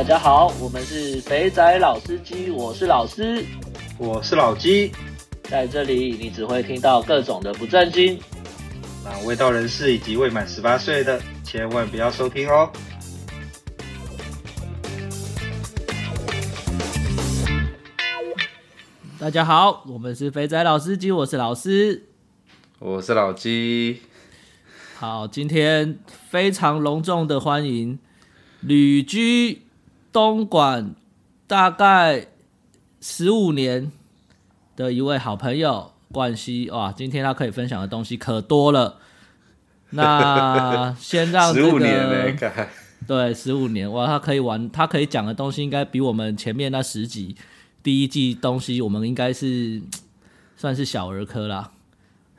大家好，我们是肥仔老司机，我是老师，我是老鸡，在这里你只会听到各种的不正经，那未到人士以及未满十八岁的千万不要收听哦。大家好，我们是肥仔老司机，我是老师，我是老鸡。好，今天非常隆重的欢迎旅居。东莞大概十五年的一位好朋友冠希哇，今天他可以分享的东西可多了。那先让 这个十五年对十五年哇，他可以玩，他可以讲的东西应该比我们前面那十集第一季东西，我们应该是算是小儿科啦。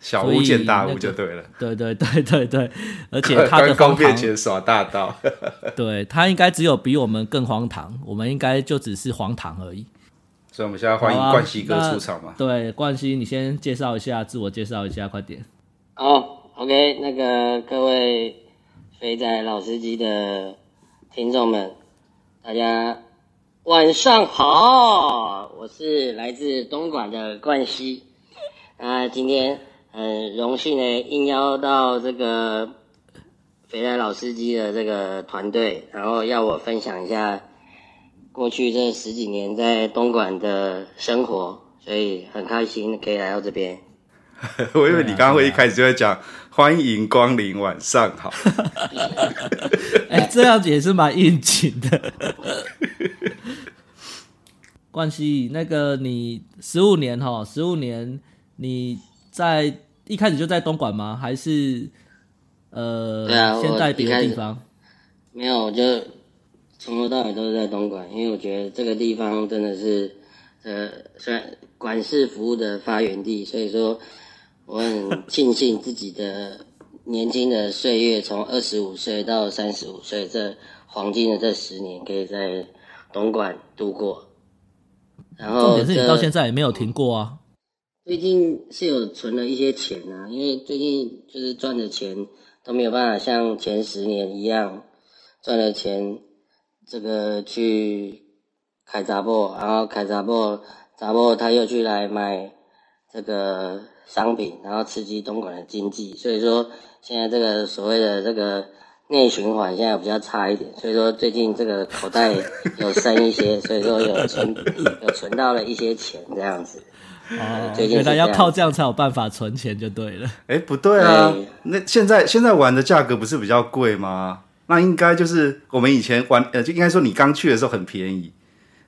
小巫见大巫就对了，对对对对对，而且 他的光面前耍大刀，对他应该只有比我们更荒唐，我们应该就只是荒唐而已。所以，我们现在欢迎冠希哥出场嘛？对，冠希，你先介绍一下，自我介绍一下，快点。好，OK，那个各位肥仔老司机的听众们，大家晚上好，我是来自东莞的冠希，啊，今天。很荣幸呢，应邀到这个肥仔老司机的这个团队，然后要我分享一下过去这十几年在东莞的生活，所以很开心可以来到这边。我以为你刚刚会一开始就会讲欢迎光临，晚上好。哎、欸，这样子也是蛮应景的。冠希，那个你十五年哈，十五年你。在一开始就在东莞吗？还是呃，对啊，先在别的地方？没有，我就从头到尾都是在东莞，因为我觉得这个地方真的是呃，虽然管事服务的发源地，所以说我很庆幸自己的年轻的岁月，从二十五岁到三十五岁这黄金的这十年，可以在东莞度过。然后，重点是你到现在也没有停过啊。最近是有存了一些钱啊，因为最近就是赚的钱都没有办法像前十年一样赚了钱，这个去开杂货，然后开杂货，杂货他又去来买这个商品，然后刺激东莞的经济，所以说现在这个所谓的这个内循环现在比较差一点，所以说最近这个口袋有深一些，所以说有存有存到了一些钱这样子。哦，原来要靠这样才有办法存钱就对了。哎，不对啊，那现在现在玩的价格不是比较贵吗？那应该就是我们以前玩，呃，就应该说你刚去的时候很便宜，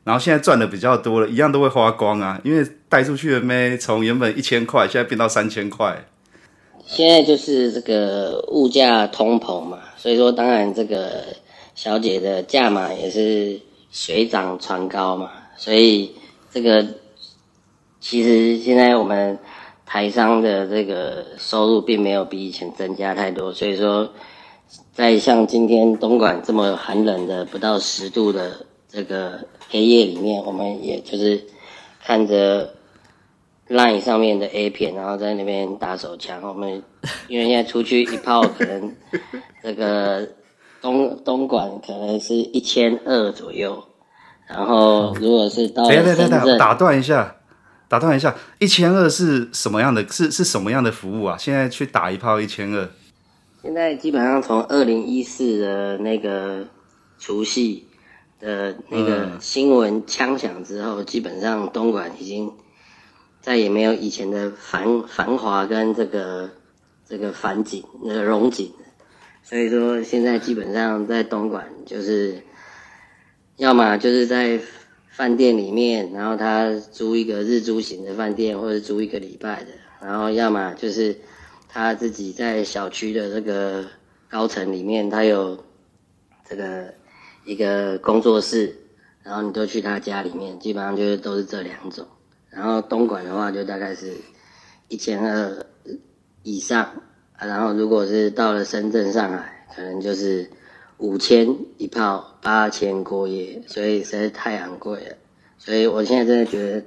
然后现在赚的比较多了，一样都会花光啊。因为带出去的妹从原本一千块，现在变到三千块。现在就是这个物价通膨嘛，所以说当然这个小姐的价码也是水涨船高嘛，所以这个。其实现在我们台商的这个收入并没有比以前增加太多，所以说，在像今天东莞这么寒冷的不到十度的这个黑夜里面，我们也就是看着 Line 上面的 A 片，然后在那边打手枪。我们因为现在出去一炮可能这个东东莞可能是一千二左右，然后如果是到深圳，打断一下。打断一下，一千二是什么样的？是是什么样的服务啊？现在去打一炮一千二。现在基本上从二零一四的那个除夕的那个新闻枪响之后，嗯、基本上东莞已经再也没有以前的繁繁华跟这个这个繁景那个荣景。所以说，现在基本上在东莞就是要么就是在。饭店里面，然后他租一个日租型的饭店，或者租一个礼拜的，然后要么就是他自己在小区的这个高层里面，他有这个一个工作室，然后你都去他家里面，基本上就是都是这两种。然后东莞的话，就大概是一千二以上，然后如果是到了深圳、上海，可能就是。五千一炮，八千过夜，所以实在太昂贵了。所以我现在真的觉得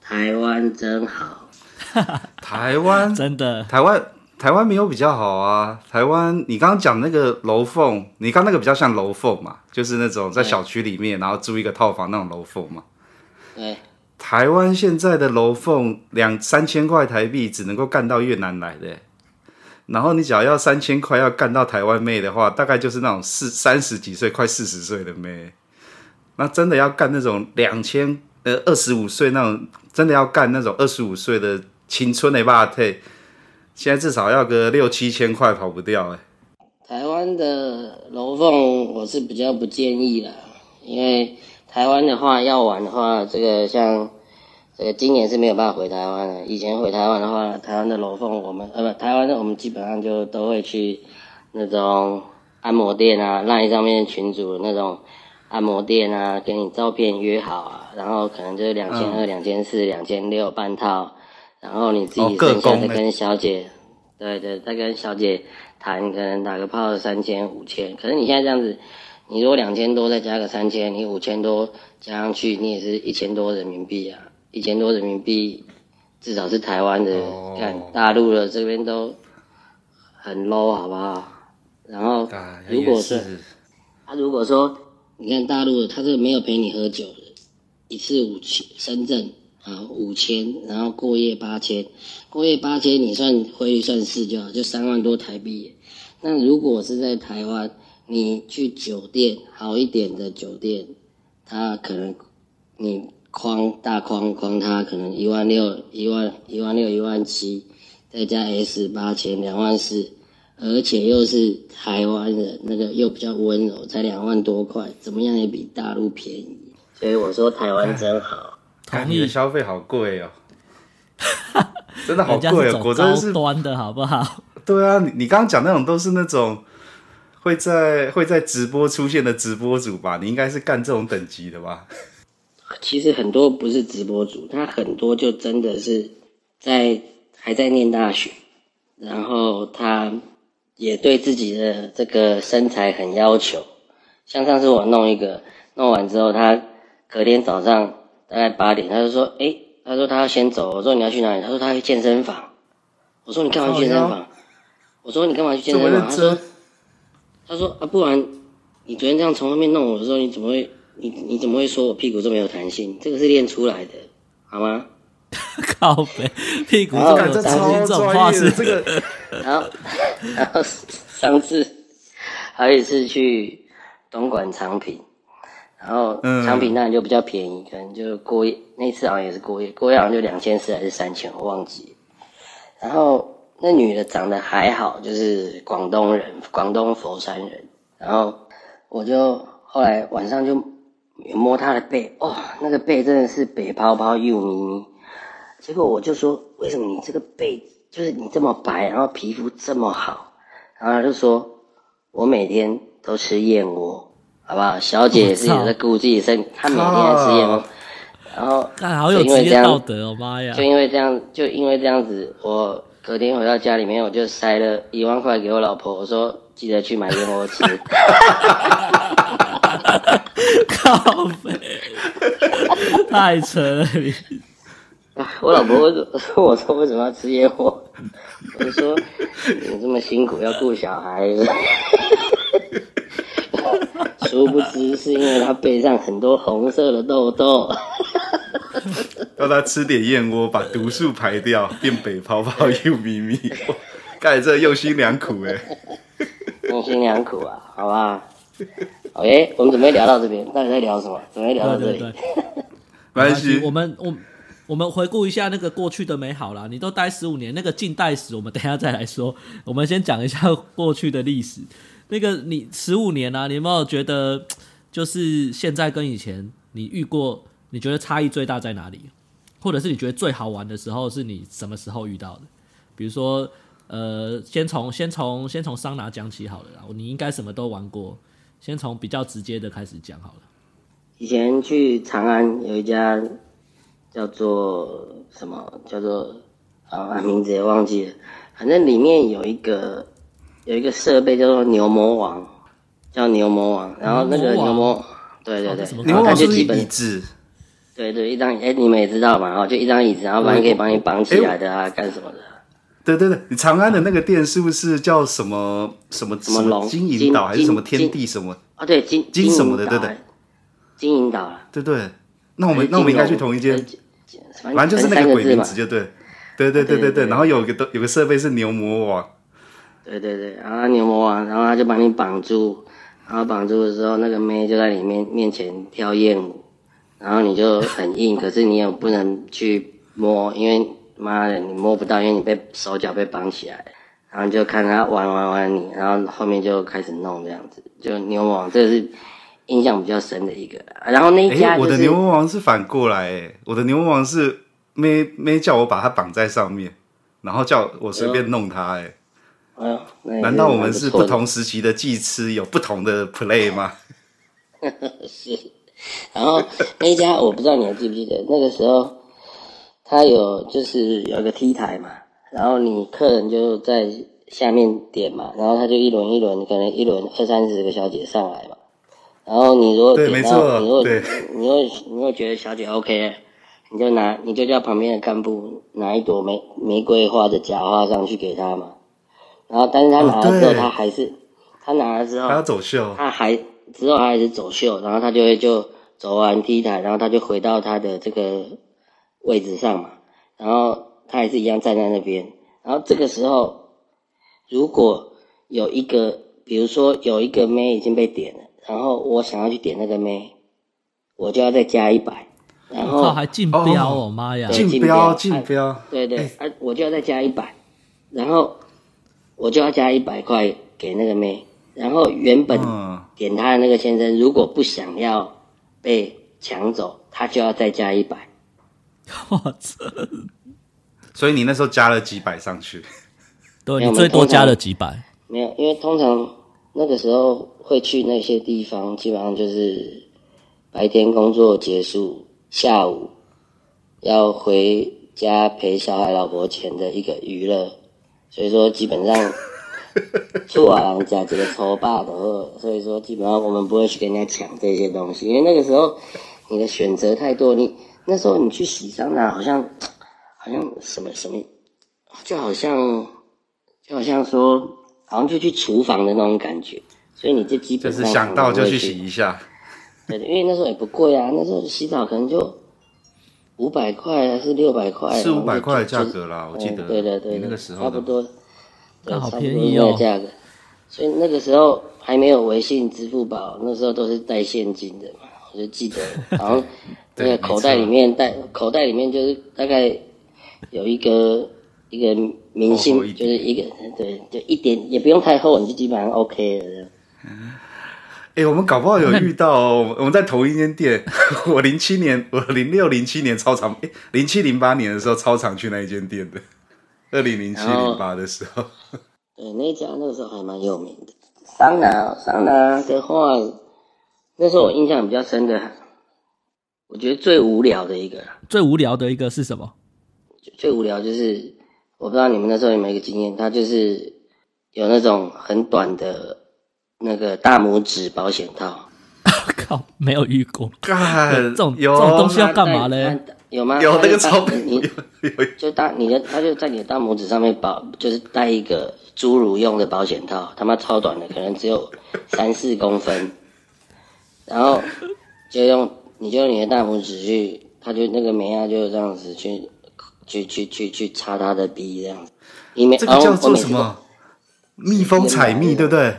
台湾真好。台湾真的，台湾台湾没有比较好啊。台湾，你刚刚讲那个楼凤，你刚那个比较像楼凤嘛，就是那种在小区里面，然后租一个套房那种楼凤嘛。对。台湾现在的楼凤两三千块台币只能够干到越南来的，然后你只要要三千块要干到台湾妹的话，大概就是那种四三十几岁快四十岁的妹。那真的要干那种两千呃二十五岁那种，真的要干那种二十五岁的青春的霸退，现在至少要个六七千块跑不掉哎。台湾的楼凤我是比较不建议啦，因为。台湾的话要玩的话，这个像这个今年是没有办法回台湾的。以前回台湾的话，台湾的楼凤我们呃不，台湾的我们基本上就都会去那种按摩店啊，LINE 上面群组那种按摩店啊，给你照片约好啊，然后可能就是两千二、两千四、两千六半套，然后你自己剩下的跟小姐，对对，再跟小姐谈，可能打个炮三千、五千。可是你现在这样子。你如果两千多再加个三千，你五千多加上去，你也是一千多人民币啊！一千多人民币，至少是台湾的，看、oh. 大陆的这边都很 low，好不好？然后如果是他如果说你看大陆的，他是没有陪你喝酒的，一次五千，深圳啊五千，然后过夜八千，过夜八千你算汇率算四就好，就三万多台币。那如果是在台湾，你去酒店好一点的酒店，他可能你框大框框，它可能一万六、一万一万六、一万七，再加 S 八千两万四，而且又是台湾人，那个又比较温柔，才两万多块，怎么样也比大陆便宜。所以我说台湾真好。台你的消费好贵哦，真的好贵哦，果真是端的好不好？对啊，你你刚刚讲那种都是那种。会在会在直播出现的直播主吧？你应该是干这种等级的吧？其实很多不是直播主，他很多就真的是在还在念大学，然后他也对自己的这个身材很要求。像上次我弄一个，弄完之后，他隔天早上大概八点，他就说：“哎，他说他要先走。”我说：“你要去哪里？”他说：“他去健身房。”我说：“你干嘛去健身房？”我说：“你干嘛去健身房？”他说。他说啊，不然你昨天这样从外面弄我的时候，你怎么会你你怎么会说我屁股这么有弹性？这个是练出来的，好吗？靠北，屁股这么有弹性，这种话是这个。然后然后上次还有一次去东莞长平，然后长平那里就比较便宜，可能就过夜，那次好像也是过夜，过夜好像就两千四还是三千，我忘记。然后。那女的长得还好，就是广东人，广东佛山人。然后我就后来晚上就摸他的背，哇、哦，那个背真的是白泡泡又咪咪。结果我就说，为什么你这个背就是你这么白，然后皮肤这么好？然后他就说，我每天都吃燕窝，好不好？小姐也是有在顾自己身，她每天吃燕窝。然后好有职业道德哦，妈呀！就因为这样，就因为这样子，我。隔天回到家里面，我就塞了一万块给我老婆，我说记得去买燕窝吃。靠北，太扯了你！我老婆问我说为什么要吃燕窝？我说你这么辛苦要顾小孩，殊不知是因为他背上很多红色的痘痘。让他吃点燕窝，把毒素排掉，变北泡泡又咪咪。盖这用心良苦哎，用心良苦啊，好吧。OK，我们准备聊到这边，到底在聊什么？准备聊到这里。对对 对没关系，我们我我们回顾一下那个过去的美好啦。你都待十五年，那个近代史我们等一下再来说。我们先讲一下过去的历史。那个你十五年啊，你有没有觉得就是现在跟以前你遇过？你觉得差异最大在哪里？或者是你觉得最好玩的时候是你什么时候遇到的？比如说，呃，先从先从先从桑拿讲起好了啦。你应该什么都玩过，先从比较直接的开始讲好了。以前去长安有一家叫做什么？叫做啊，名字也忘记了。反正里面有一个有一个设备叫做牛魔王，叫牛魔王。然后那个牛魔，对对对，然后它就基本椅子。对对，一张哎，你们也知道嘛，然后就一张椅子，然后反正可以帮你绑起来的啊，干什么的？对对对，你长安的那个店是不是叫什么什么什么龙金银岛还是什么天地什么？啊，对，金金什么的，对对，金银岛了。对对，那我们那我们应该去同一间，反正就是那个鬼名字就对。对对对对对，然后有个都有个设备是牛魔王。对对对，然后牛魔王，然后他就把你绑住，然后绑住的时候，那个妹就在里面面前跳艳舞，然后你就很硬，可是你也不能去摸，因为。妈的，你摸不到，因为你被手脚被绑起来，然后就看他玩玩玩你，然后后面就开始弄这样子，就牛魔王，这个是印象比较深的一个。然后那一家、就是，我的牛魔王是反过来，诶，我的牛魔王是没没叫我把它绑在上面，然后叫我随便弄它，诶。哎呦，难道我们是不同时期的技师有不同的 play 吗？是，然后那一家我不知道你还记不记得那个时候。他有就是有一个 T 台嘛，然后你客人就在下面点嘛，然后他就一轮一轮，可能一轮二三十个小姐上来嘛，然后你如果点到，你如果你如果你如果觉得小姐 OK，你就拿你就叫旁边的干部拿一朵玫玫瑰花的假花上去给他嘛，然后但是他拿了之后他还是他拿了之后他要走秀，他还之后他还是走秀，然后他就会就走完 T 台，然后他就回到他的这个。位置上嘛，然后他还是一样站在那边。然后这个时候，如果有一个，比如说有一个妹已经被点了，然后我想要去点那个妹，我就要再加一百。然后还竞标哦，妈呀！竞标，竞标，对对，啊，我就要再加一百，然后我就要加一百块给那个妹。然后原本点他的那个先生，如果不想要被抢走，他就要再加一百。我操！所以你那时候加了几百上去？对，你最多加了几百？没有，因为通常那个时候会去那些地方，基本上就是白天工作结束，下午要回家陪小孩、老婆钱的一个娱乐。所以说，基本上 去瓦郎家这个抽霸的，所以说基本上我们不会去跟人家抢这些东西，因为那个时候你的选择太多，你。那时候你去洗桑拿，好像好像什么什么，就好像就好像说，好像就去厨房的那种感觉，所以你就基本上就是想到就去洗一下。对，因为那时候也不贵啊，那时候洗澡可能就五百块还是六百块，四五百块的价格啦，我记得。对对对，那个时候差不多，刚好便宜哦。价格，所以那个时候还没有微信、支付宝，那时候都是带现金的嘛，我就记得 然后。那个口袋里面带口袋里面就是大概有一个一个明信，就是一个对，就一点也不用太厚，你就基本上 OK 了。哎、欸，我们搞不好有遇到、哦，我们在同一间店。我零七年，我零六零七年超常，哎、欸，零七零八年的时候超常去那一间店的。二零零七零八的时候，对，那家那个时候还蛮有名的。桑拿，桑拿的话，那时候我印象比较深的。我觉得最无聊的一个，最无聊的一个是什么？最无聊就是我不知道你们那时候有没有一个经验，它就是有那种很短的那个大拇指保险套。靠，没有遇过。干，这种有这种东西要干嘛嘞？有吗？有那个超你就大你的，他就在你的大拇指上面保，就是带一个侏儒用的保险套，他妈超短的，可能只有三四公分，然后就用。你就用你的大拇指去，他就那个梅啊，就这样子去，去去去去擦他的鼻这样子。这个叫做什么？蜜蜂采蜜，对不对？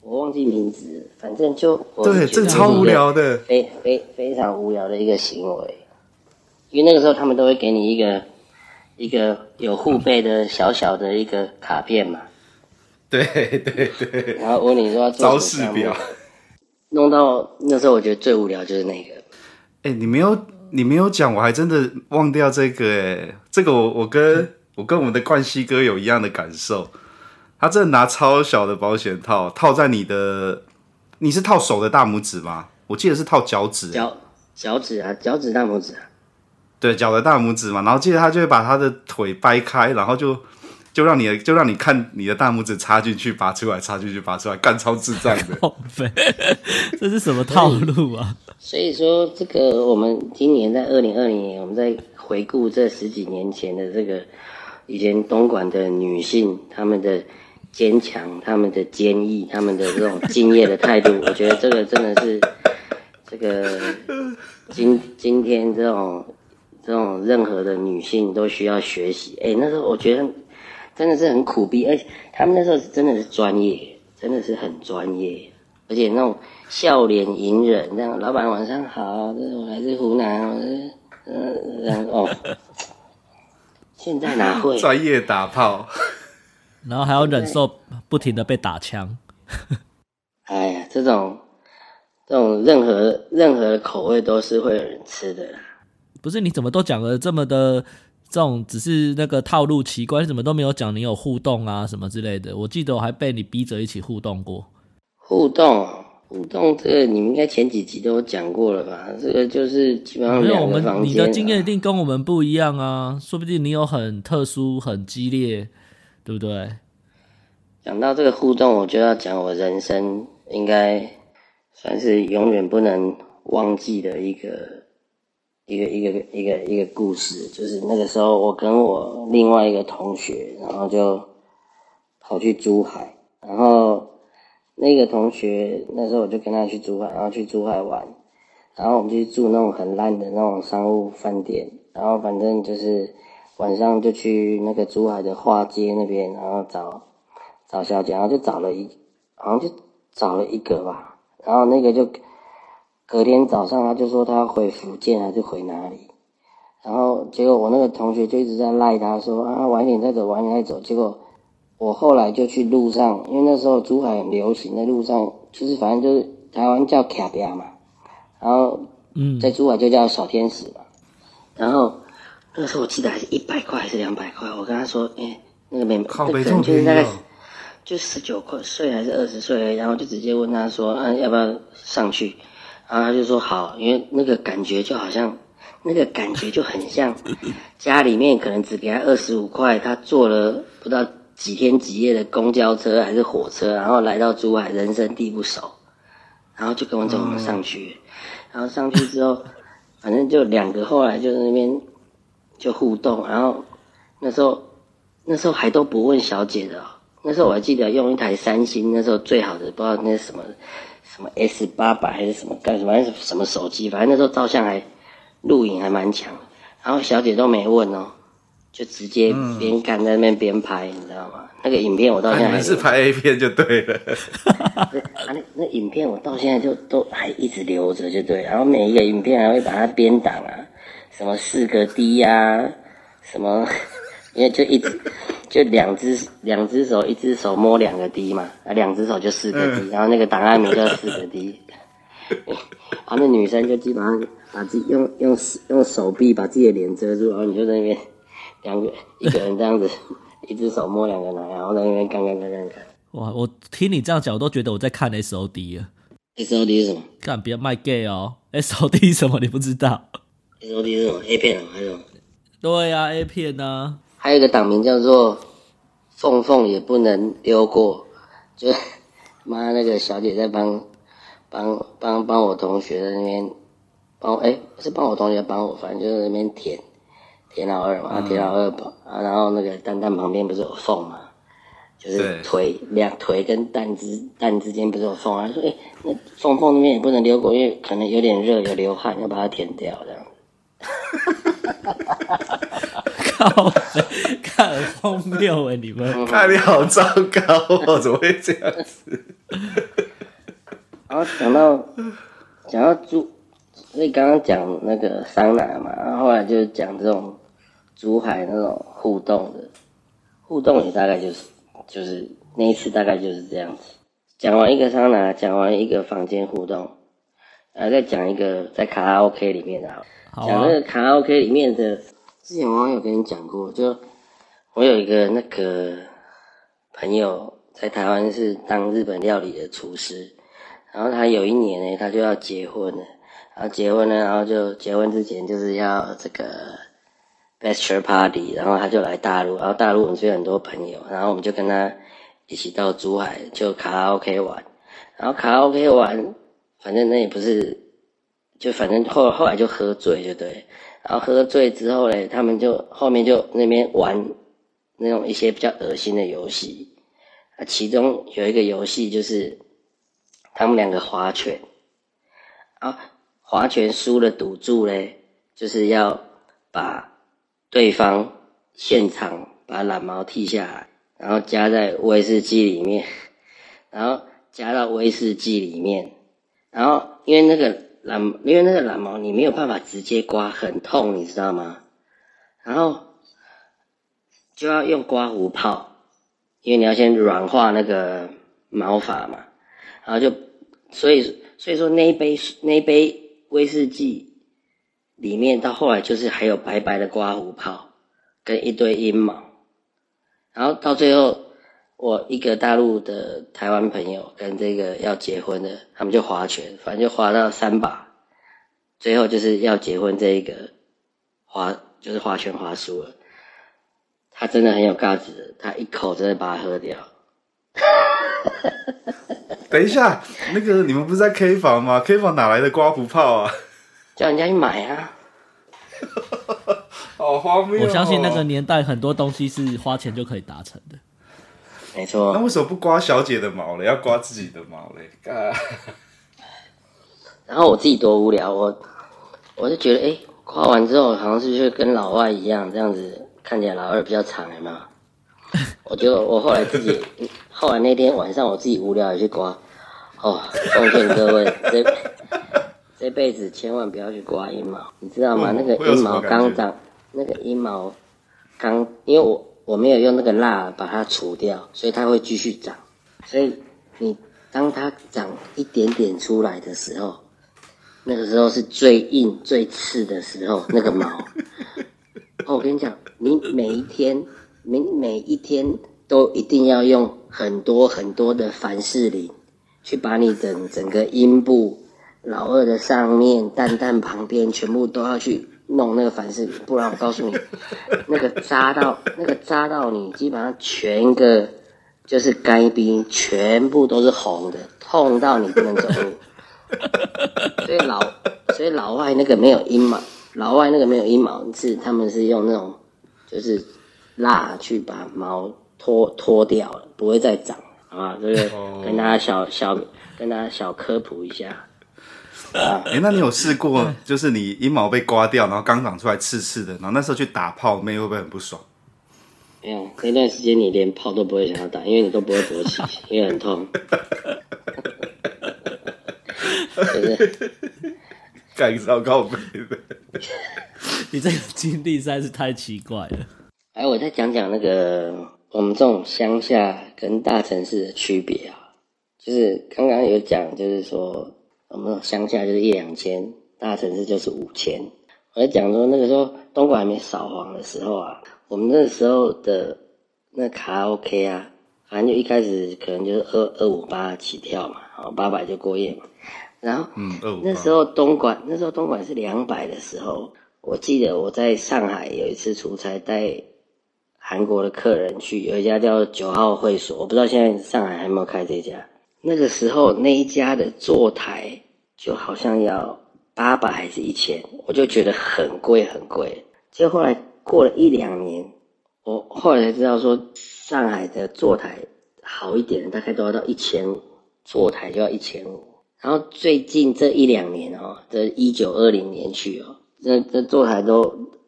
我忘记名字，反正就对，这个超无聊的，非非非常无聊的一个行为。因为那个时候他们都会给你一个一个有护贝的小小的一个卡片嘛。对对对。然后问你说招式表。弄到那时候，我觉得最无聊就是那个。哎、欸，你没有你没有讲，我还真的忘掉这个哎。这个我我跟我跟我们的冠希哥有一样的感受。他真的拿超小的保险套套在你的，你是套手的大拇指吗？我记得是套脚趾。脚脚趾啊，脚趾大拇指啊。对，脚的大拇指嘛。然后记得他就会把他的腿掰开，然后就。就让你就让你看你的大拇指插进去拔出来，插进去拔出来，干超智障的。这是什么套路啊？所以说，这个我们今年在二零二零年，我们在回顾这十几年前的这个以前东莞的女性，她们的坚强、她们的坚毅、她们的这种敬业的态度，我觉得这个真的是 这个今今天这种这种任何的女性都需要学习。哎、欸，那时候我觉得真的是很苦逼，而且他们那时候是真的是专业，真的是很专业，而且那种笑脸迎人，这样老板晚上好，这是我来自湖南，我是嗯，然后哦。现在哪会专业打炮，然后还要忍受不停的被打枪。哎呀，这种这种任何任何口味都是会有人吃的。不是，你怎么都讲了这么的这种，只是那个套路奇怪，你怎么都没有讲你有互动啊什么之类的？我记得我还被你逼着一起互动过。互动。互动这个你们应该前几集都有讲过了吧？这个就是基本上。没有，我们你的经验一定跟我们不一样啊，说不定你有很特殊、很激烈，对不对？讲到这个互动，我就要讲我人生应该算是永远不能忘记的一个一个一个一个一个故事，就是那个时候我跟我另外一个同学，然后就跑去珠海，然后。那个同学那时候我就跟他去珠海，然后去珠海玩，然后我们就住那种很烂的那种商务饭店，然后反正就是晚上就去那个珠海的花街那边，然后找找小姐，然后就找了一，好像就找了一个吧，然后那个就隔天早上他就说他要回福建还是回哪里，然后结果我那个同学就一直在赖他说啊晚一点再走，晚一点再走，结果。我后来就去路上，因为那时候珠海很流行，在路上就是反正就是台湾叫卡比亚嘛，然后嗯，在珠海就叫小天使嘛。然后那个时候我记得还是一百块还是两百块，我跟他说，哎、欸，那个没，那个人就是大概就十九块岁还是二十岁，然后就直接问他说，啊，要不要上去？然后他就说好，因为那个感觉就好像那个感觉就很像 家里面可能只给他二十五块，他坐了不到。几天几夜的公交车还是火车，然后来到珠海，人生地不熟，然后就跟我走我们上去，然后上去之后，反正就两个，后来就在那边就互动，然后那时候那时候还都不问小姐的，那时候我还记得用一台三星，那时候最好的不知道那是什么什么 S 八百还是什么干什么还是什么手机，反正那时候照相还录影还蛮强，然后小姐都没问哦。就直接边干在那边边拍，嗯，你知道吗？那个影片我到现在还是拍 A 片就对了。啊，那那影片我到现在就都还一直留着，就对。然后每一个影片还会把它编档啊，什么四个 D 呀，什么，因为就一直就两只两只手，一只手摸两个 D 嘛，啊，两只手就四个 D，嗯，然后那个档案名叫四个 D。然 后那女生就基本上把自己用用用手臂把自己的脸遮住，然后你就在那边。两个一个人这样子，一只手摸两个奶，然后在那边干干干干干。哇！我听你这样讲，我都觉得我在看 S O D 啊。S O D 是什么？干，别卖 gay 哦。S O D 什么？你不知道？S O D 是什么？A 片啊，还有？对呀，A 片啊。还有一个党名叫做“凤凤也不能溜过”，就 妈那个小姐在帮帮帮帮我同学在那边帮我，哎，不是帮我同学帮我，反正就在那边舔。舔老二嘛，田老二跑啊，然后那个蛋蛋旁边不是有缝嘛，就是腿两腿跟蛋之蛋之间不是有缝啊？说哎、欸，那缝缝那边也不能溜过，因为可能有点热，有流汗，要把它舔掉这样。靠，看很荒谬哎，你们看你好糟糕哦，怎么会这样子？然后讲到讲到猪，所以刚刚讲那个桑拿嘛，然后后来就讲这种。珠海那种互动的互动也大概就是就是那一次大概就是这样子。讲完一个桑拿，讲完一个房间互动，然后再讲一个在卡拉 OK 里面的。好，讲那个卡拉 OK 里面的，之前网友跟你讲过，就我有一个那个朋友在台湾是当日本料理的厨师，然后他有一年呢，他就要结婚了，然后结婚了，然后就结婚之前就是要这个。bachelor party，然后他就来大陆，然后大陆我们有很多朋友，然后我们就跟他一起到珠海就卡拉 OK 玩，然后卡拉 OK 玩，反正那也不是，就反正后后来就喝醉，就对，然后喝醉之后嘞，他们就后面就那边玩那种一些比较恶心的游戏。啊，其中有一个游戏就是他们两个划拳，啊，划拳输了赌注嘞，就是要把对方现场把懒毛剃下来，然后加在威士忌里面，然后加到威士忌里面，然后因为那个懒，因为那个蓝毛你没有办法直接刮，很痛，你知道吗？然后就要用刮胡泡。因为你要先软化那个毛发嘛，然后就，所以所以说那一杯那一杯威士忌里面到后来就是还有白白的刮胡泡跟一堆阴毛，然后到最后我一个大陆的台湾朋友跟这个要结婚的，他们就划拳，反正就划到三把，最后就是要结婚这一个划就是划拳划输了。他真的很有价值，他一口真的把它喝掉。等一下，那个你们不是在 K 房吗？K 房哪来的刮胡泡啊？叫人家去买啊！好荒谬哦！我相信那个年代很多东西是花钱就可以达成的。没错。那为什么不刮小姐的毛嘞？要刮自己的毛嘞？然后我自己多无聊，我我就觉得，哎、欸，刮完之后好像是不是跟老外一样这样子。看起来老二比较长，有没有？我就我后来自己，后来那天晚上我自己无聊也去刮。哦，奉劝各位，这这辈子千万不要去刮阴毛，你知道吗？嗯、那个阴毛刚长，那个阴毛刚，因为我我没有用那个蜡把它除掉，所以它会继续长。所以你当它长一点点出来的时候，那个时候是最硬最刺的时候，那个毛。哦，我跟你讲。你每一天，你每一天都一定要用很多很多的凡士林，去把你整整个阴部、老二的上面、蛋蛋旁边，全部都要去弄那个凡士林，不然我告诉你，那个扎到那个扎到你，基本上全个就是干冰，全部都是红的，痛到你不能走路。所以老所以老外那个没有阴毛，老外那个没有阴毛是他们是用那种。就是蜡去把毛脱脱掉了，不会再长啊！这个跟大家小小跟大家小科普一下。哎、欸，那你有试过，就是你阴毛被刮掉，然后刚长出来刺刺的，然后那时候去打泡，妹会不会很不爽？没有，那段时间你连泡都不会想要打，因为你都不会勃起，因为很痛。就是 干糟糕背的。你这个经历实在是太奇怪了。哎，我再讲讲那个我们这种乡下跟大城市的区别啊，就是刚刚有讲，就是说我们乡下就是一两千，大城市就是五千。我在讲说那个时候东莞还没扫黄的时候啊，我们那时候的那卡拉 OK 啊，反正就一开始可能就是二二五八起跳嘛，好八百就过夜嘛。然后，嗯，那时候东莞那时候东莞是两百的时候。我记得我在上海有一次出差，带韩国的客人去，有一家叫九号会所，我不知道现在上海还有没有开这家。那个时候那一家的坐台就好像要八百还是一千，我就觉得很贵很贵。结果后来过了一两年，我后来才知道说上海的坐台好一点的，大概都要到一千五，坐台就要一千五。然后最近这一两年哦，这一九二零年去哦。这这坐台都，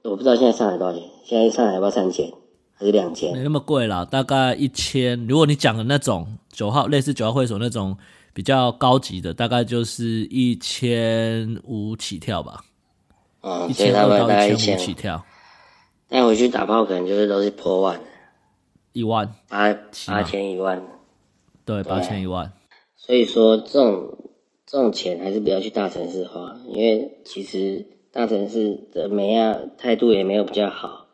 我不知道现在上海多少钱？现在上海要不要三千还是两千？没那么贵啦，大概一千。如果你讲的那种九号，类似九号会所那种比较高级的，大概就是一千五起跳吧。嗯，一千二到一千五起跳。那回去打炮可能就是都是破万，一万八八千一万。对，八千一万。所以说这种这种钱还是不要去大城市花，因为其实。大城市的美亚态度也没有比较好，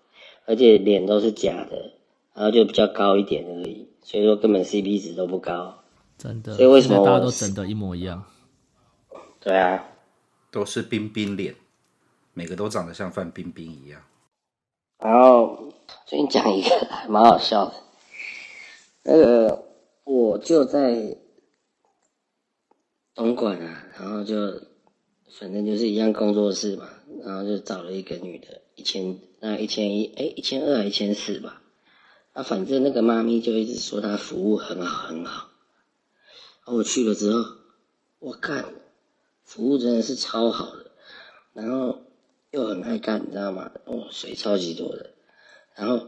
而且脸都是假的，然后就比较高一点而已，所以说根本 CP 值都不高。真的，所以为什么大家都整的一模一样？对啊，都是冰冰脸，每个都长得像范冰冰一样。然后最近讲一个还蛮好笑的，那个我就在东莞啊，然后就。反正就是一样工作室嘛，然后就找了一个女的，一千，那一千一，哎，一千二还一千四吧。啊，反正那个妈咪就一直说她服务很好很好。我去了之后，我干服务真的是超好的，然后又很爱干，你知道吗？哦，水超级多的。然后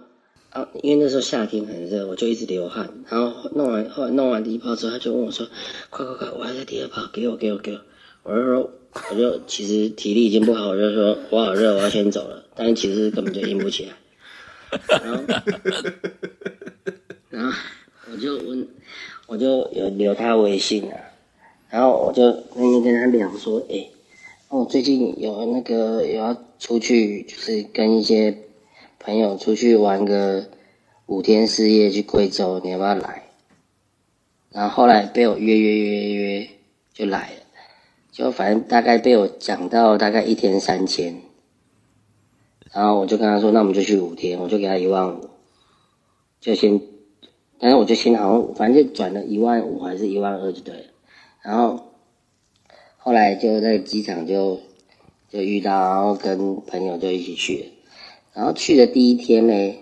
啊，因为那时候夏天很热，我就一直流汗。然后弄完后来弄完第一泡之后，他就问我说：“快快快，我还在第二泡，给我给我给我。”我就说，我就其实体力已经不好，我就说我好热，我要先走了。但是其实根本就硬不起来。然后，然后我就问，我就有留他微信啊，然后我就那天跟他聊说，哎，我最近有那个有要出去，就是跟一些朋友出去玩个五天四夜去贵州，你要不要来？然后后来被我约约约约就来了，就反正大概被我讲到大概一天三千。然后我就跟他说，那我们就去五天，我就给他一万五，就先，但是我就先好反正就转了一万五还是一万二就对了。然后后来就在机场就就遇到，然后跟朋友就一起去。然后去的第一天呢，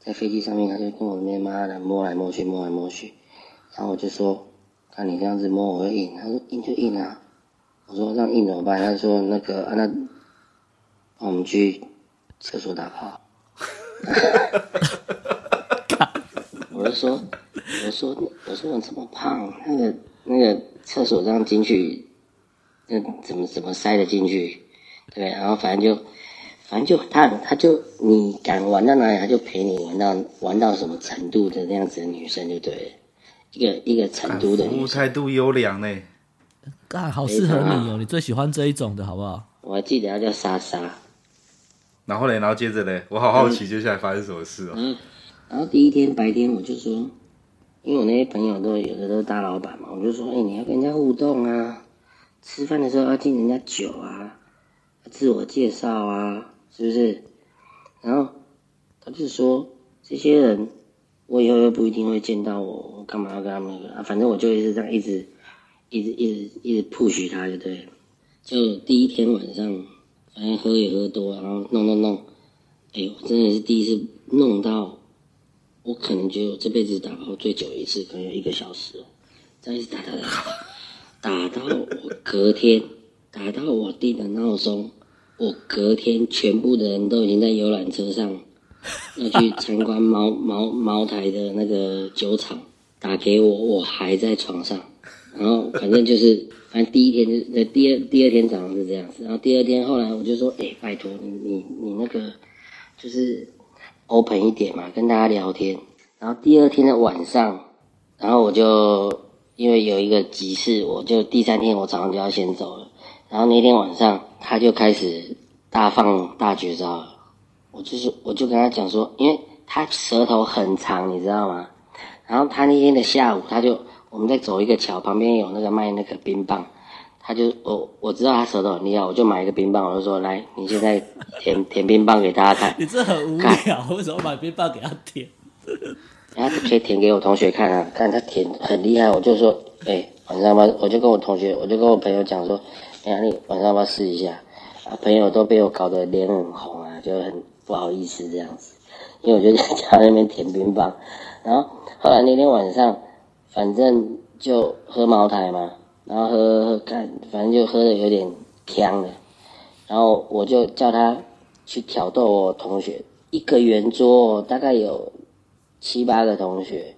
在飞机上面他就跟我那边妈的摸来摸去摸来摸去，然后我就说，看你这样子摸我会硬，他说硬就硬啊。我说这样硬怎么办？他说那个啊那，我们去。厕所打炮，说，我说，我说我这么胖，那个那个厕所这样进去，那怎么怎么塞得进去？对，然后反正就，反正就他他就你敢玩到哪里，他就陪你玩到玩到什么程度的那样子的女生就对了，一个一个成都的女生，服务态度优良呢，干好适合你哦，你最喜欢这一种的好不好？我还记得他叫莎莎。然后嘞，然后接着嘞，我好好奇接下来发生什么事哦。嗯，然后第一天白天我就说，因为我那些朋友都有的都是大老板嘛，我就说，哎，你要跟人家互动啊，吃饭的时候要敬人家酒啊，自我介绍啊，是不是？然后他就说，这些人我以后又不一定会见到我，我干嘛要跟他们那个？反正我就一直这样一直一直一直一直 push 他就对，就第一天晚上。反正喝也喝多，然后弄弄弄，哎呦，真的是第一次弄到，我可能觉得我这辈子打炮最久一次，可能有一个小时哦，这样一直打打打，打到我隔天，打到我定的闹钟，我隔天全部的人都已经在游览车上，要去参观茅 茅茅台的那个酒厂，打给我，我还在床上，然后反正就是。反正第一天就呃第二第二天早上是这样子，然后第二天后来我就说，哎、拜托你你你那个就是 open 一点嘛，跟大家聊天。然后第二天的晚上，然后我就因为有一个急事，我就第三天我早上就要先走了。然后那天晚上他就开始大放大绝招了，我就是我就跟他讲说，因为他舌头很长，你知道吗？然后他那天的下午他就。我们在走一个桥，旁边有那个卖那个冰棒，他就我我知道他舌头很厉害，我就买一个冰棒，我就说，来，你现在舔舔冰棒给大家看。你这很无聊，看为什么买冰棒给他舔？然后可以舔给我同学看啊，看他舔很厉害，我就说，哎、欸，晚上吧，我就跟我同学，我就跟我朋友讲说，哎呀，你晚上要不要试一下？啊，朋友都被我搞得脸很红啊，就很不好意思这样子，因为我就 在家那边舔冰棒，然后后来那天晚上。反正就喝茅台嘛，然后喝喝看，反正就喝的有点呛了，然后我就叫他去挑逗我同学，一个圆桌大概有七八个同学，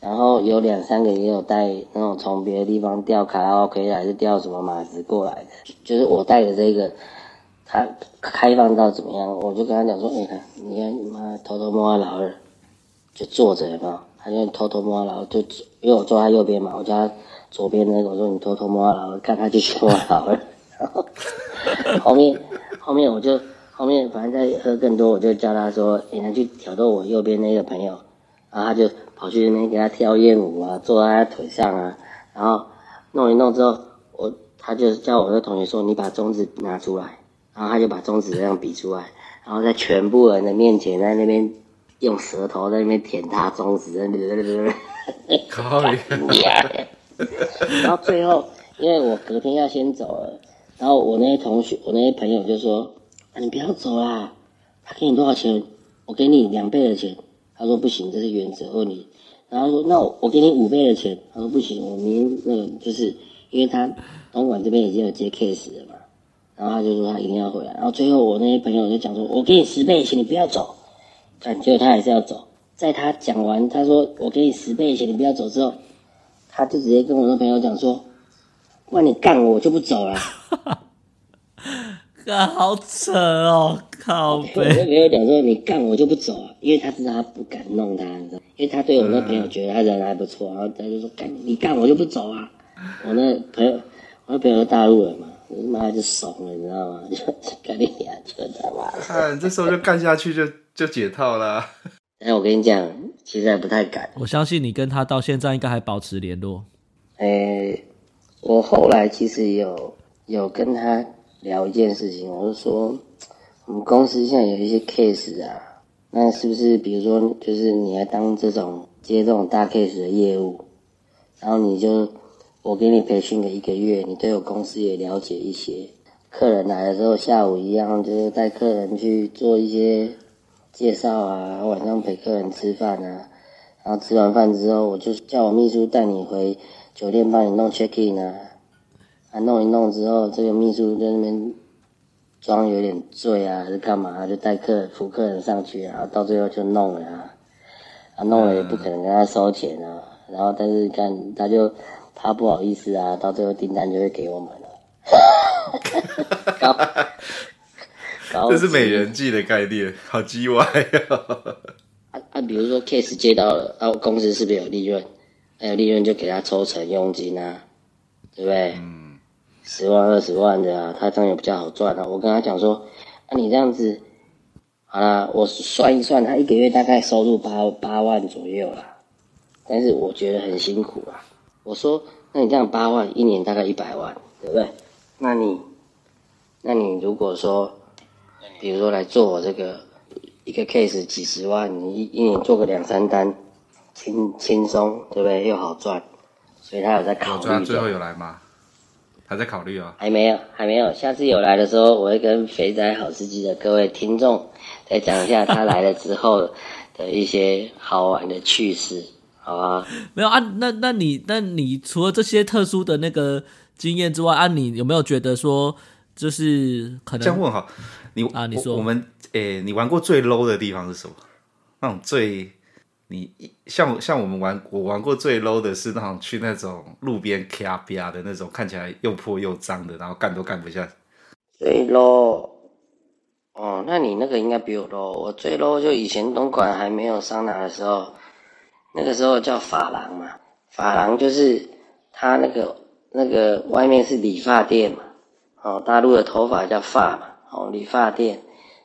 然后有两三个也有带那种从别的地方调卡拉 OK 还是调什么马子过来的，就是我带的这个，他开放到怎么样，我就跟他讲说，你看，你看你妈偷偷摸他老二，就坐着嘛？他就偷偷摸，然后就因为我坐他右边嘛，我叫他左边那个，我说你偷偷摸，然后看他就去摸老二，然 后后面后面我就后面反正再喝更多，我就叫他说，你、欸、去挑逗我右边那个朋友，然后他就跑去那边给他跳艳舞啊，坐在他腿上啊，然后弄一弄之后，我他就叫我的同学说，你把中指拿出来，然后他就把中指这样比出来，然后在全部人的面前在那边。用舌头在那边舔他中指，在那边，然后最后，因为我隔天要先走了，然后我那些同学、我那些朋友就说：“，你不要走啦，他给你多少钱？我给你两倍的钱。他说不行，这是原则。问你，然后说那我给你五倍的钱。他说不行，我明那个就是因为他东莞这边已经有接 case 了嘛，然后他就说他一定要回来。然后最后我那些朋友就讲说，我给你十倍的钱，你不要走。感觉他还是要走。在他讲完他说我给你十倍的钱，你不要走之后，他就直接跟我那朋友讲说，那你干我，我就不走了。啊 好扯哦，靠北！我那朋友讲说你干我就不走啊，因为他知道他不敢弄他，你知道，因为他对我那朋友觉得他人还不错，然后他就说干你干我就不走啊。我那朋友，我那朋友是大陆人嘛，妈就怂了，你知道吗？就干你娘，就他妈！看这时候就干下去就就解套了。哎，我跟你讲，其实还不太敢。我相信你跟他到现在应该还保持联络。哎，我后来其实有有跟他。聊一件事情，我就说，我们公司现在有一些 case 啊，那是不是比如说，就是你来当这种接这种大 case 的业务，然后你就我给你培训个一个月，你对我公司也了解一些，客人来的时候下午一样，就是带客人去做一些介绍啊，晚上陪客人吃饭啊，然后吃完饭之后，我就叫我秘书带你回酒店帮你弄 check in 啊。啊，弄一弄之后，这个秘书在那边装有点醉啊，还是干嘛？就带客扶客人上去啊，到最后就弄了啊，啊，弄了也不可能跟他收钱啊。然后，但是看他就他不好意思啊，到最后订单就会给我们了。高，这是美人计的概念，好鸡歪啊！啊啊，比如说 case 接到了，啊公司是不是有利润？还有利润就给他抽成佣金啊，对不对？嗯。十万二十万的啊，他这样也比较好赚啊。我跟他讲说，那、啊、你这样子，好啦，我算一算，他一个月大概收入八八万左右啦。但是我觉得很辛苦啊。我说，那你这样八万，一年大概一百万，对不对？那你，那你如果说，比如说来做我这个一个 case 几十万，你一一年做个两三单，轻轻松，对不对？又好赚，所以他有在考虑。最后有来吗？还在考虑啊？还没有，还没有。下次有来的时候，我会跟肥仔好司机的各位听众再讲一下他来了之后的一些好玩的趣事，好吧？没有啊？那那你那你除了这些特殊的那个经验之外，啊，你有没有觉得说，就是可能？这样问哈，你啊，你说我，我们诶、欸，你玩过最 low 的地方是什么？那种最。你像像我们玩，我玩过最 low 的是那种去那种路边卡比亚的那种，看起来又破又脏的，然后干都干不下。最 low，哦，那你那个应该比我 low。我最 low 就以前东莞还没有桑拿的时候，那个时候叫发廊嘛，发廊就是它那个那个外面是理发店嘛，哦，大陆的头发叫发嘛，哦，理发店，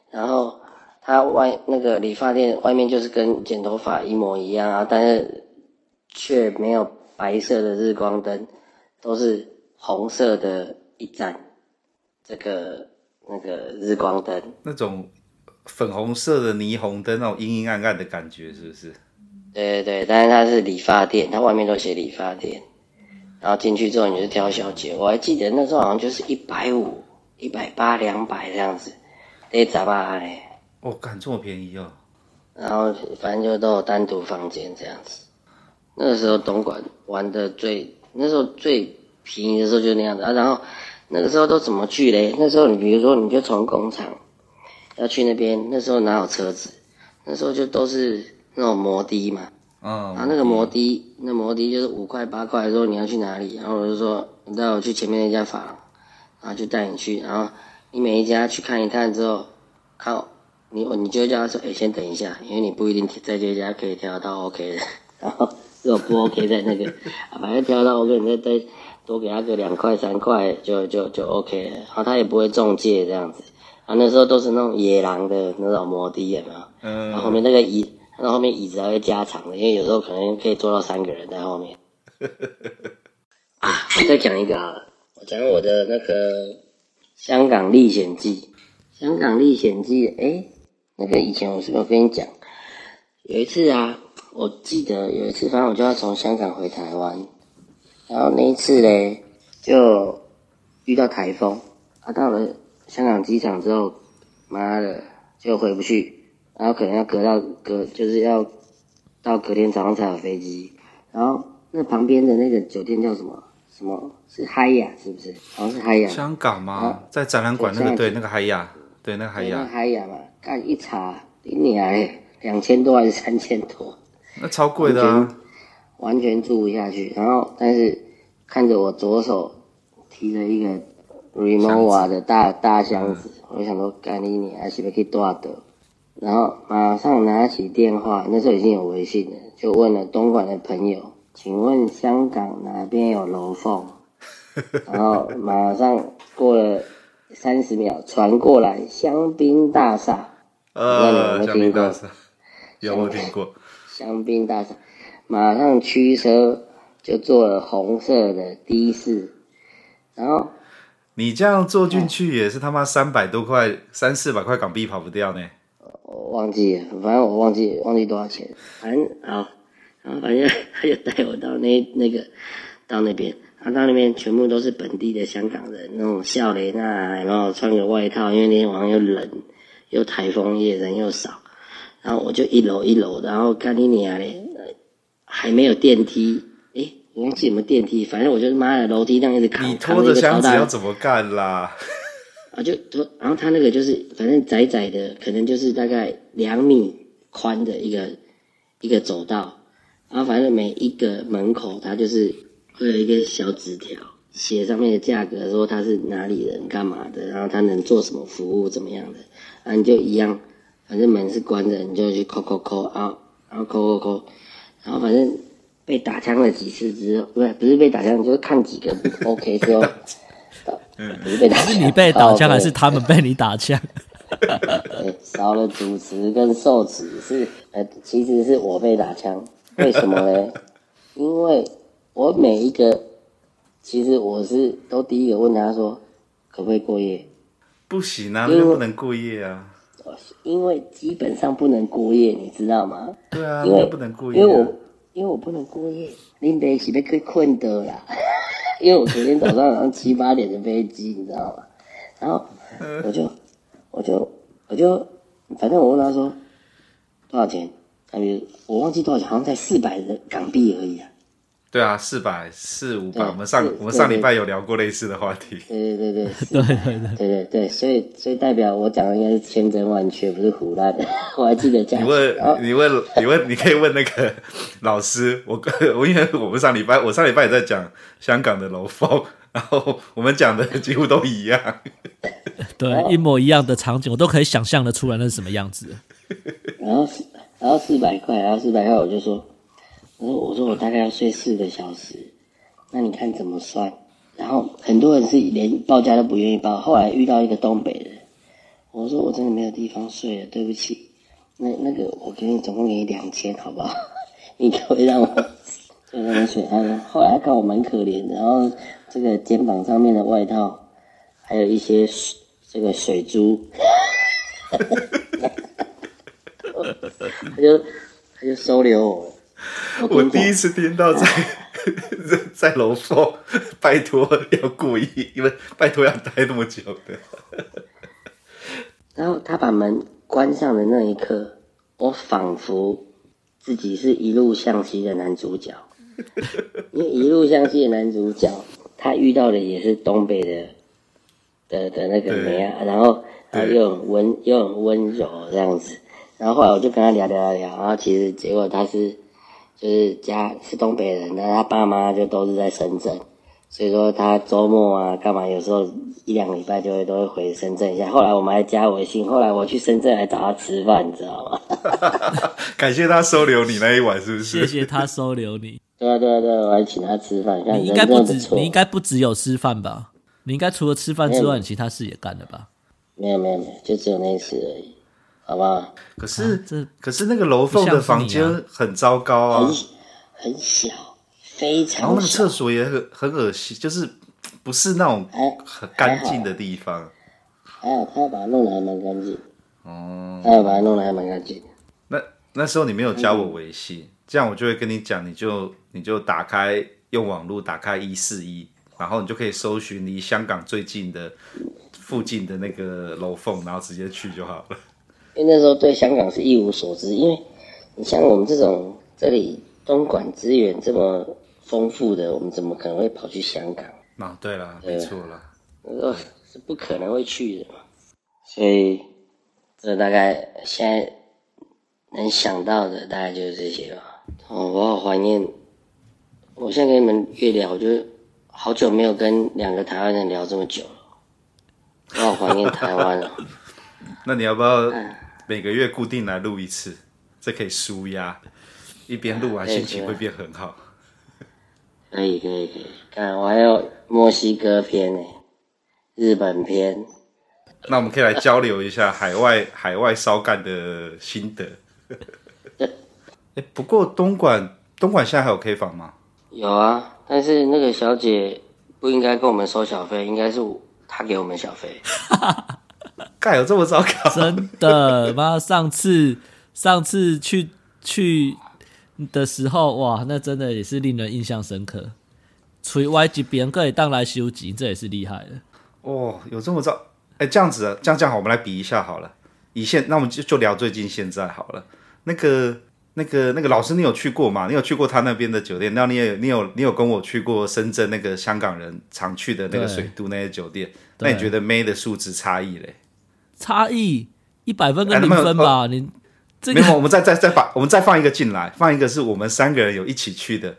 然后。它外那个理发店外面就是跟剪头发一模一样啊，但是却没有白色的日光灯，都是红色的一盏，这个那个日光灯，那种粉红色的霓虹灯，那种阴阴暗暗的感觉，是不是？对对对，但是它是理发店，它外面都写理发店，然后进去之后你就挑小姐，我还记得那时候好像就是一百五、一百八、两百这样子，得咋办嘞？哦，敢这么便宜哦！然后反正就都有单独房间这样子。那个时候东莞玩的最，那时候最便宜的时候就那样子啊。然后那个时候都怎么去嘞？那时候你比如说你就从工厂要去那边，那时候哪有车子？那时候就都是那种摩的嘛。啊、那个摩的，那摩的就是五块八块，说你要去哪里？然后我就说你带我去前面那家房，然后就带你去。然后你每一家去看一看之后，靠。你你就叫他说，哎、欸，先等一下，因为你不一定在这家可以挑到 OK 的。然后如果不 OK，在那个，啊，反正挑到 OK，你再再多给他个两块三块，就就就 OK 了。然后他也不会中介这样子。啊，那时候都是那种野狼的那种摩的，有没有？嗯。然后后面那个椅，然后后面椅子还会加长的，因为有时候可能可以坐到三个人在后面。啊，我再讲一个好了，我讲我的那个香港历险记。香港历险记，哎、欸。那个以前我是不是跟你讲，有一次啊，我记得有一次，反正我就要从香港回台湾，然后那一次嘞，就遇到台风，啊，到了香港机场之后，妈的就回不去，然后可能要隔到隔，就是要到隔天早上才有飞机。然后那旁边的那个酒店叫什么？什么是海雅？是不是？好像是海雅。香港吗？啊在展览馆那个对，那个海雅，对那个海雅，海雅嘛，干一查，一年两千多还是三千多？那超贵的啊！完全住不下去。然后，但是看着我左手提着一个 remova 的大大箱子，我就想说，干你你还是不可以多的。然后马上拿起电话，那时候已经有微信了，就问了东莞的朋友，请问香港哪边有楼凤？然后马上过了三十秒，传过来香槟大厦。呃，香槟大厦，有没有听过。香槟大厦，马上驱车就坐了红色的的士，然后你这样坐进去也是他妈三百多块，三四百块港币跑不掉呢。我忘记了，反正我忘记忘记多少钱，反正啊，然后反正 他就带我到那那个到那边，他到那边全部都是本地的香港人，那种笑脸啊，然后穿个外套，因为那天晚上又冷，又台风夜，人又少，然后我就一楼一楼，然后干你娘嘞，还没有电梯，诶，我忘记有没有电梯，反正我就是妈的楼梯这样一直扛，你拖着箱子要怎么干啦？啊，就，然后他那个就是反正窄窄的，可能就是大概两米宽的一个一个走道，然后反正每一个门口它就是会有一个小纸条，写上面的价格，说他是哪里人干嘛的，然后他能做什么服务怎么样的，然后你就一样，反正门是关着，你就去扣扣扣，然后然后扣扣扣，然后反正被打枪了几次之后，不是不是被打枪，就是看几个 OK 之后。不是 被打，是你被打枪还是他们被你打枪？欸 少了主持跟受持是呃，其实是我被打枪，为什么呢？因为我每一个，其实我是都第一个问他说可不可以过夜，不行啊，那就不能过夜啊。因为基本上不能过夜，你知道吗？对啊，因为不能过夜啊。因为我因为我不能过夜，林北是被可以困的啦。因为我昨天早上好像七八点的飞机，你知道吗？然后我就我就我就反正我问他说多少钱，他比我忘记多少钱，好像才四百的港币而已啊。对啊，四百四五百，我们上是我们上礼拜有聊过类似的话题。对对对对，对对 对，对所以所以代表我讲的应该是千真万确，不是胡乱的。我还记得讲你问，你问，你问，你可以问那个 老师。我我因为我们上礼拜，我上礼拜也在讲香港的楼风，然后我们讲的几乎都一样。对，一模一样的场景，我都可以想象的出来那是什么样子。然后四，然后四百块，然后四百块，我就说，我说我说我大概要睡四个小时，那你看怎么算？然后很多人是连报价都不愿意报。后来遇到一个东北人，我说我真的没有地方睡了，对不起。那那个我给你总共给你两千，好不好？你可以让我 就在那睡？他说后来看我蛮可怜，然后这个肩膀上面的外套，还有一些水这个水珠。他就他就收留我了。我第一次听到在 在楼凤拜托要故意，因为拜托要待那么久的。然后他把门关上的那一刻，我仿佛自己是一路向西的男主角，因为一路向西的男主角，他遇到的也是东北的的的那个妹啊，然后然后又很温又很温柔这样子，然后后来我就跟他聊聊聊，然后其实结果他是就是家是东北人，那他爸妈就都是在深圳。所以说他周末啊干嘛，有时候一两个礼拜就会都会回深圳一下。后来我们还加微信，后来我去深圳来找他吃饭，你知道吗？感谢他收留你那一晚，是不是？谢谢他收留你。对啊对啊对啊，我还请他吃饭，你应该不止。你应该不只有吃饭吧？你应该除了吃饭之外，你其他事也干了吧？没有没有没有，就只有那一次而已，好不好？可是、这可是那个楼凤的房间很糟糕啊，很很小，非常然后那个厕。所也很很恶心，就是不是那种哎很干净的地方。还好他把它弄得还蛮干净，哦，他有把它弄得还蛮干净。那那时候你没有加我微信，这样我就会跟你讲，你就你就打开用网络打开一四一，然后你就可以搜寻离香港最近的附近的那个楼凤，然后直接去就好了。因为那时候对香港是一无所知，因为你像我们这种这里东莞资源这么丰富的，我们怎么可能会跑去香港？啊，对了，没错了，呃，是不可能会去的嘛。所以，这大概现在能想到的大概就是这些吧。哦，我好怀念，我现在跟你们越聊，我就好久没有跟两个台湾人聊这么久了。我好怀念台湾哦。那你要不要每个月固定来录一次？这可以舒压，一边录完心情会变很好。可以可以可以，看我还有墨西哥片呢，日本片。那我们可以来交流一下海外海外烧干的心得。哎，不过东莞东莞现在还有 K 房吗？有啊，但是那个小姐不应该跟我们收小费，应该是她给我们小费。盖有这么糟糕？真的妈！上次上次去去的时候，哇，那真的也是令人印象深刻。吹歪几边可以当来修集，这也是厉害的。哦，有这么糟？哎，这样子啊，这样这样好，我们来比一下好了。以现，那我们就就聊最近现在好了。那个那个那个老师，你有去过吗？你有去过他那边的酒店？那你也你有你有跟我去过深圳那个香港人常去的那个水都那些酒店？那你觉得 May 的素质差异嘞？差异一百分跟零分吧，你这个没有，我们再再再放我们再放一个进来，放一个是我们三个人有一起去的，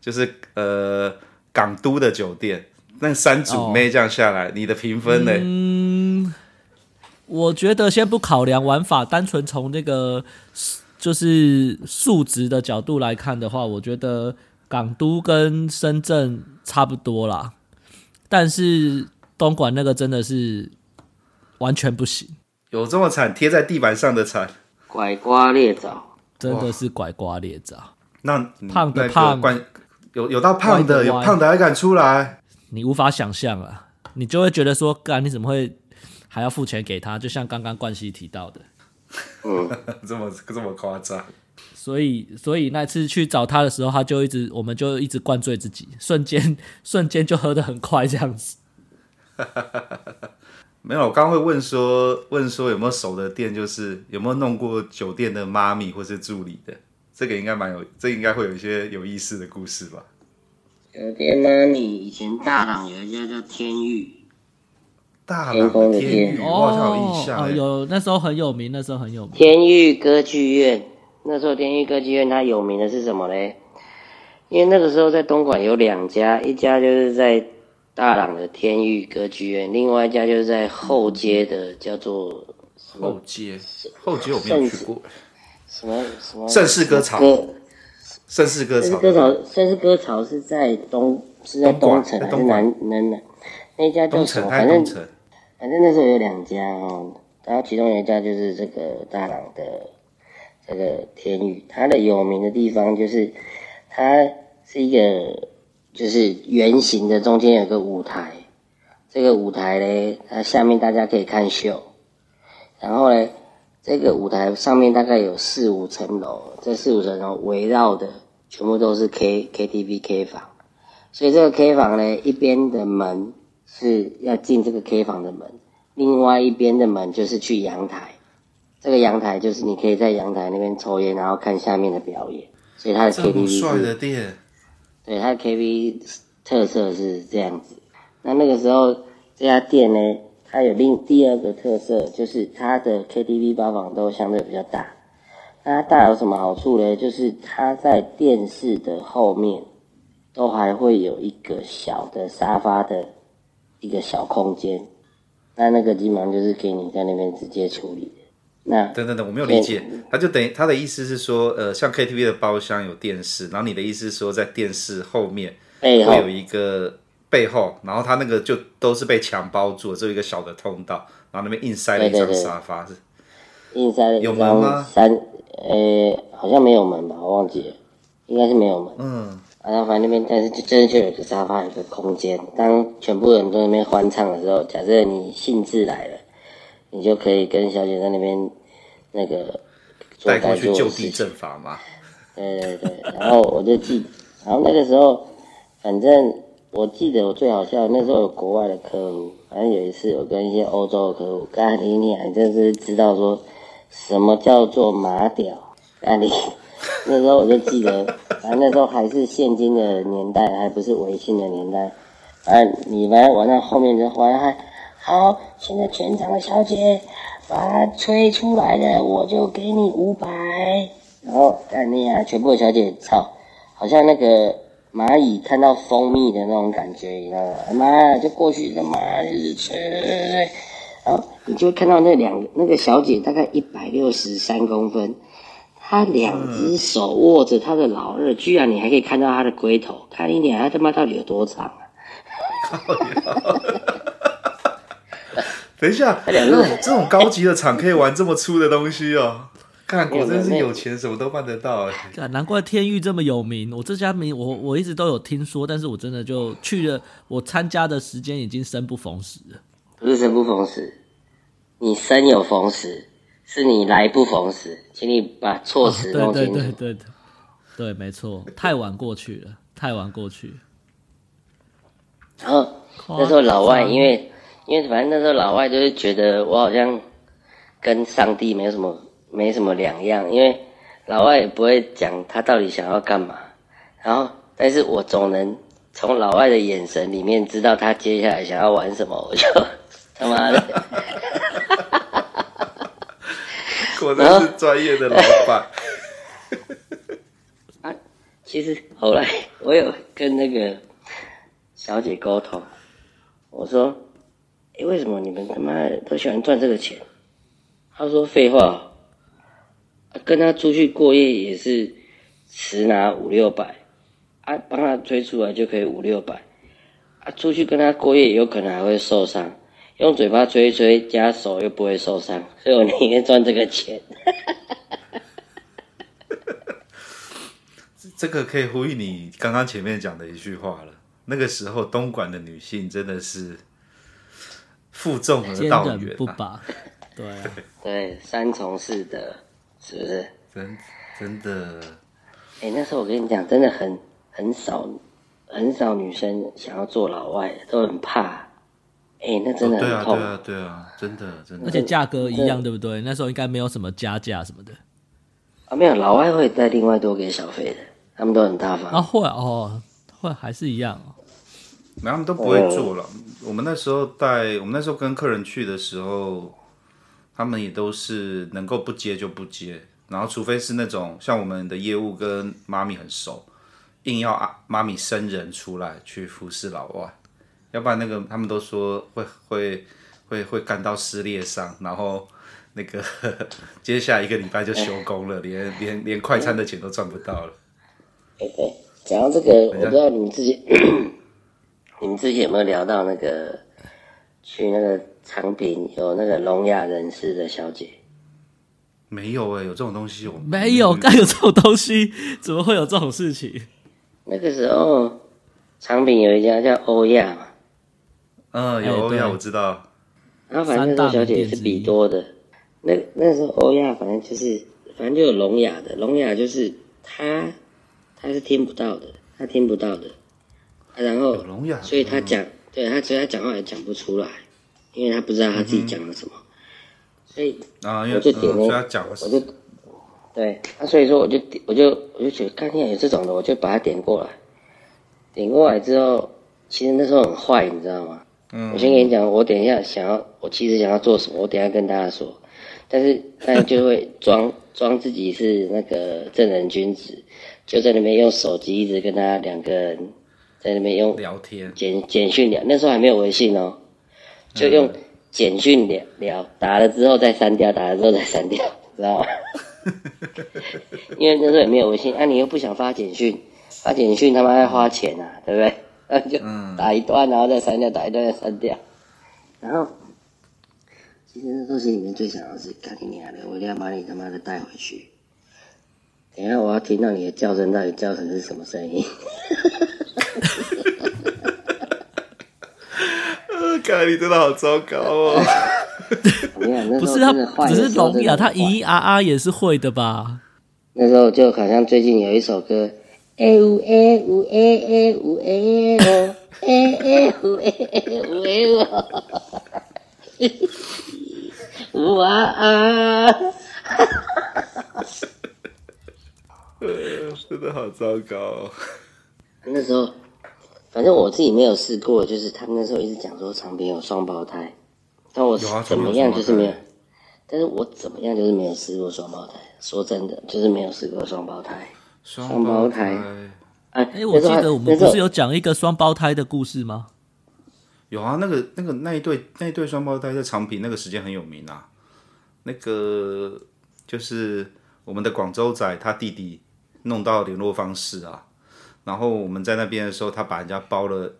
就是呃港都的酒店，那三组妹这样下来，你的评分呢？嗯，我觉得先不考量玩法，单纯从那个就是数值的角度来看的话，我觉得港都跟深圳差不多啦，但是东莞那个真的是。完全不行，有这么惨？贴在地板上的惨，拐瓜裂枣，真的是拐瓜裂枣。那胖的胖，有有到胖的，有胖的还敢出来？你无法想象啊！你就会觉得说，干你怎么会还要付钱给他？就像刚刚冠希提到的，嗯，这么这么夸张。所以所以那次去找他的时候，他就一直，我们就一直灌醉自己，瞬间瞬间就喝得很快，这样子。没有，我刚刚会问说，问说有没有熟的店，就是有没有弄过酒店的妈咪或是助理的，这个应该蛮有，这应该会有一些有意思的故事吧。酒店妈咪以前大朗有一家叫天域，大朗的天域，我好像有印象，哦，有那时候很有名，那时候很有名。天域歌剧院，那时候天域歌剧院它有名的是什么嘞？因为那个时候在东莞有两家，一家就是在。大朗的天域歌剧院，另外一家就是在后街的，叫做后街。后街我没有去过。什么什么？盛世歌潮。盛世歌潮。歌潮，盛世歌潮是在东，是在东城还是南南南？那一家叫什么？反正反正那时候有两家哦，然后其中有一家就是这个大朗的这个天域，它的有名的地方就是它是一个。就是圆形的，中间有个舞台，这个舞台嘞，它下面大家可以看秀，然后嘞，这个舞台上面大概有四五层楼，这四五层楼围绕的全部都是 K K T V K 房，所以这个 K 房嘞，一边的门是要进这个 K 房的门，另外一边的门就是去阳台，这个阳台就是你可以在阳台那边抽烟，然后看下面的表演，所以它的 K T V 是。对，它 KV 特色是这样子。那那个时候这家店呢，它有另第二个特色，就是它的 KTV 包房都相对比较大。那它大有什么好处呢？就是它在电视的后面都还会有一个小的沙发的一个小空间。那那个基本上就是给你在那边直接处理。那等等等，我没有理解，他就等于他的意思是说，呃，像 KTV 的包厢有电视，然后你的意思是说，在电视后面会有一个背后，然后他那个就都是被墙包住，只有一个小的通道，然后那边硬塞了一张沙发，是硬塞有门吗？三，呃，好像没有门吧，我忘记了，应该是没有门。嗯，然后反正那边，但是就真的就有个沙发，有个空间，当全部人都在那边欢唱的时候，假设你兴致来了。你就可以跟小姐在那边那个带过去就地正法嘛。对对对，然后我就记，然后那个时候，反正我记得我最好笑，那时候有国外的客户，反正有一次我跟一些欧洲的客户，刚才你你还真是知道说什么叫做马屌，干你 那时候我就记得，反正那时候还是现金的年代，还不是微信的年代。反正你反正玩到后面就还还好，现在全场的小姐把它吹出来了，我就给你五百。然后但你啊，全部小姐操，好像那个蚂蚁看到蜂蜜的那种感觉一样，妈就过去干嘛？就是吹，然后你就看到那两个那个小姐大概一百六十三公分。她两只手握着她的老二，居然你还可以看到她的龟头，看一点，他他妈到底有多长啊？等一下，这种这种高级的厂可以玩这么粗的东西哦！看，果真是有钱，什么都办得到哎！难怪天域这么有名。我这家名，我我一直都有听说，但是我真的就去了，我参加的时间已经生不逢时了。不是生不逢时，你生有逢时。是你来不逢时，请你把措辞弄清楚。对对对对，对，没错，太晚过去了，太晚过去。然后那时候老外，因为因为反正那时候老外就是觉得我好像跟上帝没有什么没什么两样，因为老外也不会讲他到底想要干嘛。然后，但是我总能从老外的眼神里面知道他接下来想要玩什么，我就 他妈的。果然是专业的老板。啊，其实后来我有跟那个小姐沟通，我说：“为什么你们他妈都喜欢赚这个钱？”他说：“废话，跟他出去过夜也是实拿五六百，啊，帮他吹出来就可以五六百，啊，出去跟他过夜有可能还会受伤。”用嘴巴吹一吹，加手又不会受伤，所以我宁愿赚这个钱。这个可以呼应你刚刚前面讲的一句话了。那个时候，东莞的女性真的是负重而道远，不拔。对 对，三从四德，是不是？真真的。哎、欸，那时候我跟你讲，真的很很少很少女生想要做老外，都很怕。哎、欸，那真的很痛。哦、对啊，对啊，对啊，真的，真的。而且价格一样，对不对？那时候应该没有什么加价什么的。啊，没有，老外会再另外多给小费的，他们都很大方。啊，会哦，会还是一样哦。那他们都不会做了。嗯、我们那时候带，我们那时候跟客人去的时候，他们也都是能够不接就不接，然后除非是那种像我们的业务跟妈咪很熟，硬要啊妈咪生人出来去服侍老外。要不然那个他们都说会会会会干到撕裂伤，然后那个接下来一个礼拜就休工了，欸、连连连快餐的钱都赚不到了。对对，讲到这个，我不知道你们自己你们之前有没有聊到那个去那个长平有那个聋哑人士的小姐？没有哎、欸，有这种东西我没有，该有这种东西，怎么会有这种事情？那个时候长平有一家叫欧亚嘛。嗯，有欧亚我知道。然后反正那时候小姐也是比多的，那那时候欧亚反正就是，反正就有聋哑的，聋哑就是他他是听不到的，他听不到的，啊、然后所以他讲，对他所以他讲话也讲不出来，因为他不知道他自己讲了什么，嗯、所以啊，我就点那，我就对，啊，所以说我就点，我就我就觉得，看见有这种的，我就把它点过来，点过来之后，其实那时候很坏，你知道吗？嗯，我先跟你讲，我等一下想要，我其实想要做什么，我等一下跟大家说。但是大家就会 装装自己是那个正人君子，就在那边用手机一直跟他两个人在那边用聊天简简讯聊，那时候还没有微信哦，就用简讯聊聊，打了之后再删掉，打了之后再删掉，知道吗？因为那时候也没有微信，啊，你又不想发简讯，发简讯他妈要花钱啊，对不对？那 就打一段，然后再删掉，打一段再删掉。然后，其实那东西里面最想要是干你娘的，我一定要把你他妈的带回去。等一下我要听到你的叫声，到底叫成是什么声音？看来你真的好糟糕哦！不是他，只是聋哑，他咿咿啊啊也是会的吧？那时候就好像最近有一首歌。哎呜哎呜哎哎呜哎哦哎哎呜哎哎呜哎哦，哇 啊！呃，真的好糟糕哦。那时候，反正我自己没有试过，就是他们那时候一直讲说长平有双胞胎，但我怎么样就是没有但是我怎么样就是没有试过双胞胎。说真的，就是没有试过双胞胎。双胞胎哎、哎、我记得我们不是有讲一个双胞胎的故事吗？有啊，那个那个那一对那一对双胞胎在长平那个时间很有名啊。那个就是我们的广州仔他弟弟弄到联络方式啊，然后我们在那边的时候，他把人家包了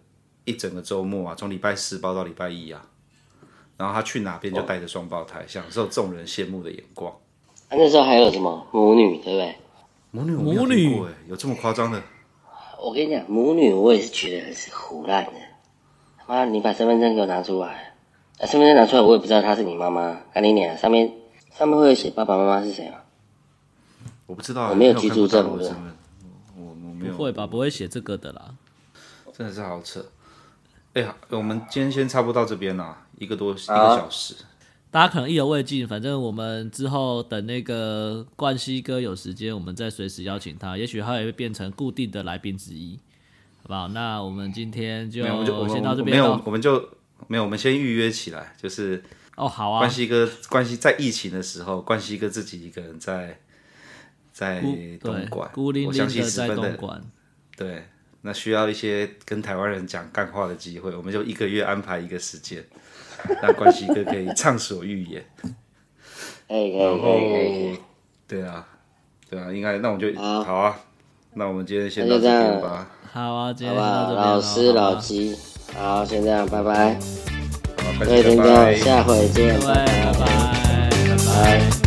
一整个周末啊，从礼拜四包到礼拜一啊，然后他去哪边就带着双胞胎，享受众人羡慕的眼光。啊、那时候还有什么母女，对不对？母女母女有听过哎，有这么夸张的？我跟你讲，母女我也是觉得是胡乱的。妈，你把身份证给我拿出来。啊，身份证拿出来，我也不知道她是你妈妈。赶紧点，上面上面会写爸爸妈妈是谁吗？我不知道，我没有居住证，没有。不会吧？不会写这个的啦。真的是好扯。哎呀，我们今天先差不多到这边啦，一个多一个小时。大家可能意犹未尽，反正我们之后等那个冠希哥有时间，我们再随时邀请他，也许他也会变成固定的来宾之一，好不好？那我们今天就先到这边。没有，我们就没有，我们先预约起来，就是哦，好啊。冠希哥，冠希在疫情的时候，冠希哥自己一个人在在东莞，孤零零的在东莞。对，那需要一些跟台湾人讲干话的机会，我们就一个月安排一个时间。让冠希哥可以畅所欲言，可以可以可以可以，对啊，对啊，应该那我就好，啊，那我们今天先到这边吧。好啊，今天好到这边。老师老吉，好，先这样，拜拜。好，各位听众，下回见，拜拜，拜拜。